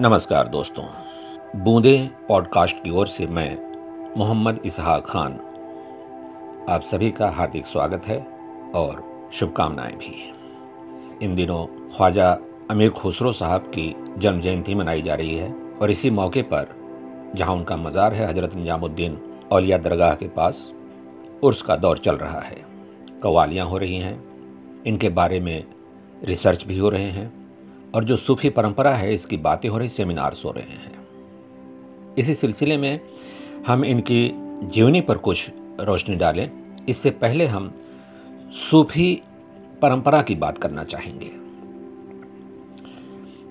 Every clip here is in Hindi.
नमस्कार दोस्तों। बूंदे पॉडकास्ट की ओर से मैं मोहम्मद इसहा खान। आप सभी का हार्दिक स्वागत है और शुभकामनाएँ भी इन दिनों ख्वाजा अमीर खुसरो साहब की जन्म जयंती मनाई जा रही है और इसी मौके पर, जहाँ उनका मज़ार है हज़रत निजामुद्दीन औलिया दरगाह के पास, उर्स का दौर चल रहा है। कवालियाँ हो रही हैं। इनके बारे में रिसर्च भी हो रहे हैं। और जो सूफी परंपरा है, इसकी बातें हो रही सेमिनार्स हो रहे हैं। इसी सिलसिले में हम इनकी जीवनी पर कुछ रोशनी डालें। इससे पहले हम सूफी परंपरा की बात करना चाहेंगे।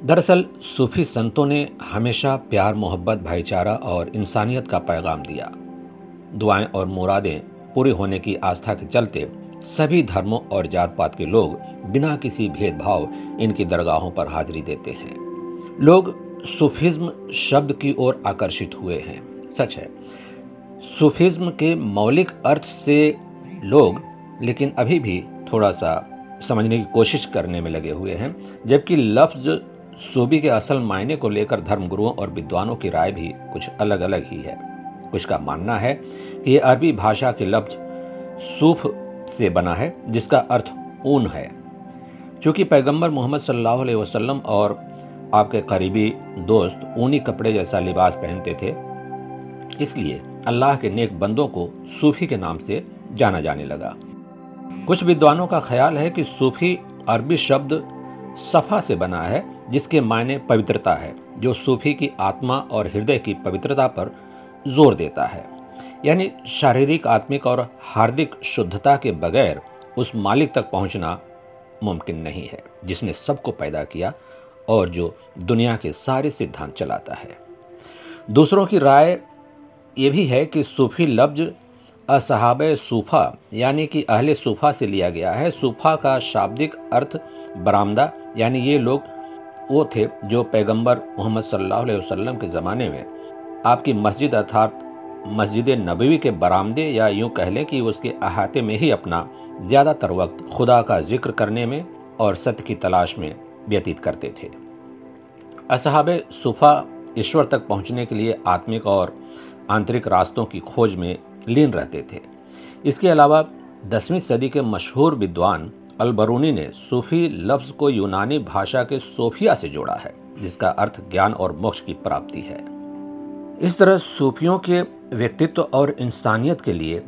दरअसल, सूफी संतों ने हमेशा प्यार, मोहब्बत, भाईचारा और इंसानियत का पैगाम दिया। दुआएँ और मुरादें पूरी होने की आस्था के चलते सभी धर्मों और जात पात के लोग बिना किसी भेदभाव इनकी दरगाहों पर हाजिरी देते हैं। लोग सूफिज्म शब्द की ओर आकर्षित हुए हैं। सच है, सूफिज्म के मौलिक अर्थ से लोग, लेकिन अभी भी थोड़ा सा समझने की कोशिश करने में लगे हुए हैं, जबकि लफ्ज सूबी के असल मायने को लेकर धर्मगुरुओं और विद्वानों की राय भी कुछ अलग अलग ही है। कुछ का मानना है कि ये अरबी भाषा के लफ्ज सूफ से बना है, जिसका अर्थ ऊन है। क्योंकि पैगंबर मोहम्मद सल्लल्लाहु अलैहि वसल्लम और आपके करीबी दोस्त ऊनी कपड़े जैसा लिबास पहनते थे, इसलिए अल्लाह के नेक बंदों को सूफी के नाम से जाना जाने लगा। कुछ विद्वानों का ख्याल है कि सूफी अरबी शब्द सफ़ा से बना है, जिसके मायने पवित्रता है, जो सूफी की आत्मा और हृदय की पवित्रता पर ज़ोर देता है। यानी शारीरिक, आत्मिक और हार्दिक शुद्धता के बगैर उस मालिक तक पहुँचना मुमकिन नहीं है, जिसने सबको पैदा किया और जो दुनिया के सारे सिद्धांत चलाता है। दूसरों की राय ये भी है कि सूफी लफ्ज असहाब सूफा, यानी कि अहले सूफा से लिया गया है। सूफा का शाब्दिक अर्थ बरामदा, यानी ये लोग वो थे जो पैगंबर मोहम्मद सल्लल्लाहु अलैहि वसल्लम के ज़माने में आपकी मस्जिद अर्थात मस्जिद नबवी के बरामदे या यूँ कह लें कि उसके अहाते में ही अपना ज़्यादातर वक्त खुदा का ज़िक्र करने में और सत्य की तलाश में व्यतीत करते थे। असहाब सुफा ईश्वर तक पहुँचने के लिए आत्मिक और आंतरिक रास्तों की खोज में लीन रहते थे। इसके अलावा दसवीं सदी के मशहूर विद्वान अलबरूनी ने सूफी लफ्ज़ को यूनानी भाषा के सोफिया से जोड़ा है, जिसका अर्थ ज्ञान और मोक्ष की प्राप्ति है। इस तरह सूफियों के व्यक्तित्व और इंसानियत के लिए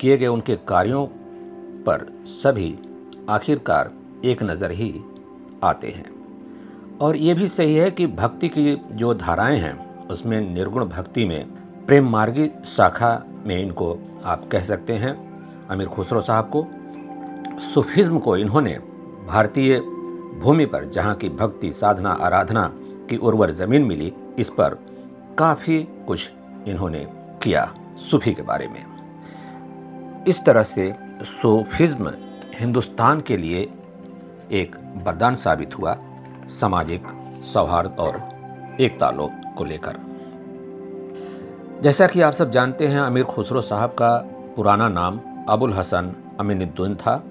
किए गए उनके कार्यों पर सभी आखिरकार एक नज़र ही आते हैं। और ये भी सही है कि भक्ति की जो धाराएँ हैं, उसमें निर्गुण भक्ति में प्रेम मार्गी शाखा में इनको आप कह सकते हैं। अमीर खुसरो साहब को, सूफिज्म को इन्होंने भारतीय भूमि पर जहाँ की भक्ति, साधना, आराधना की उर्वर ज़मीन मिली, इस पर काफ़ी कुछ इन्होंने किया सूफी के बारे में। इस तरह से सूफिज्म हिंदुस्तान के लिए एक वरदान साबित हुआ सामाजिक, सौहार्द और एकता लोक को लेकर। जैसा कि आप सब जानते हैं, अमीर खुसरो साहब का पुराना नाम अबुल हसन अमीनुद्दीन था।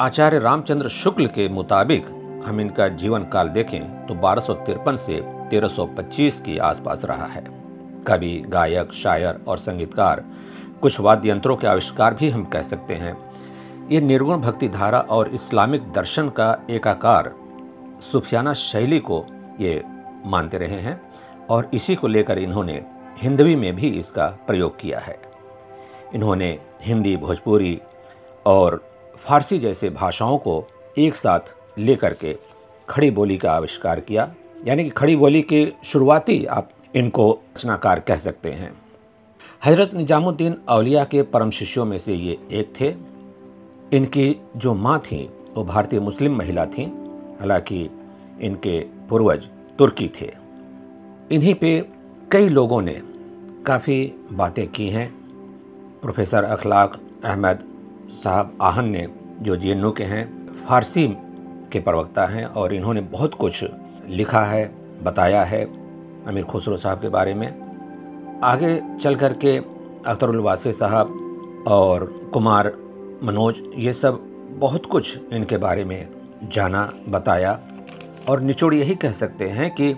आचार्य रामचंद्र शुक्ल के मुताबिक हम इनका जीवन काल देखें तो बारह से 1325 के आसपास रहा है। कवि गायक, शायर और संगीतकार, कुछ वाद्य यंत्रों के आविष्कार भी हम कह सकते हैं। ये निर्गुण भक्ति धारा और इस्लामिक दर्शन का एकाकार सुफियाना शैली को ये मानते रहे हैं और इसी को लेकर इन्होंने हिंदवी में भी इसका प्रयोग किया है। इन्होंने हिंदी, भोजपुरी और फारसी जैसे भाषाओं को एक साथ लेकर के खड़ी बोली का आविष्कार किया। यानी कि खड़ी बोली के शुरुआती आप इनको रचनाकार कह सकते हैं। हज़रत निजामुद्दीन अलिया के परम शिष्यों में से ये एक थे। इनकी जो माँ थी, वो भारतीय मुस्लिम महिला थी, हालाँकि इनके पूर्वज तुर्की थे। इन्हीं पे कई लोगों ने काफ़ी बातें की हैं। प्रोफेसर अखलाक अहमद साहब आहन ने, जो जे के हैं, फारसी के प्रवक्ता हैं और इन्होंने बहुत कुछ लिखा है, बताया है। अमीर खुसरो साहब के बारे में। आगे चल कर के अख्तरुलवासी साहब और कुमार मनोज, ये सब बहुत कुछ इनके बारे में जाना, बताया। और निचोड़ यही कह सकते हैं कि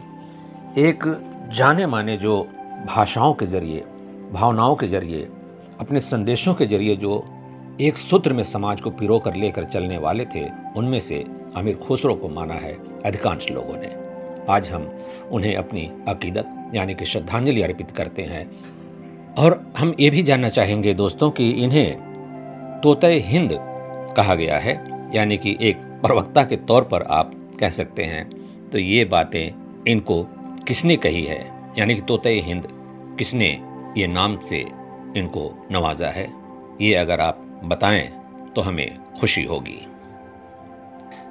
एक जाने माने जो भाषाओं के ज़रिए, भावनाओं के ज़रिए, अपने संदेशों के ज़रिए जो एक सूत्र में समाज को पिरो कर लेकर चलने वाले थे, उनमें से अमीर खुसरो को माना है अधिकांश लोगों ने। आज हम उन्हें अपनी अकीदत, यानी कि श्रद्धांजलि अर्पित करते हैं। और हम ये भी जानना चाहेंगे दोस्तों कि इन्हें तोते हिंद कहा गया है, यानी कि एक प्रवक्ता के तौर पर आप कह सकते हैं। तो ये बातें इनको किसने कही है? यानी कि तोते हिंद किसने ये नाम से इनको नवाजा है? ये अगर आप बताएँ तो हमें खुशी होगी।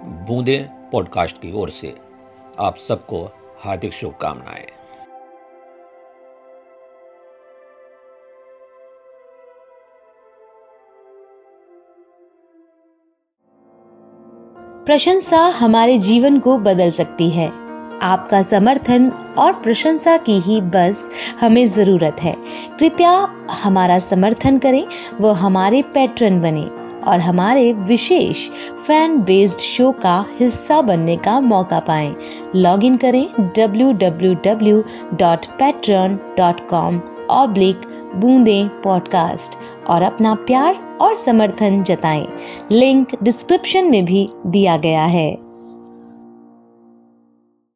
बूंदे पॉडकास्ट की ओर से आप सबको हार्दिक शुभकामनाएँ। प्रशंसा हमारे जीवन को बदल सकती है। आपका समर्थन और प्रशंसा की ही बस हमें ज़रूरत है। कृपया हमारा समर्थन करें वो हमारे पैट्रन बने। और हमारे विशेष फ़ैन बेस्ड शो का हिस्सा बनने का मौका पाएँ। लॉग इन करें W W W dot Patreon dot com oblique बूंदे पॉडकास्ट और अपना प्यार और समर्थन जताएँ। लिंक डिस्क्रिप्शन में भी दिया गया है।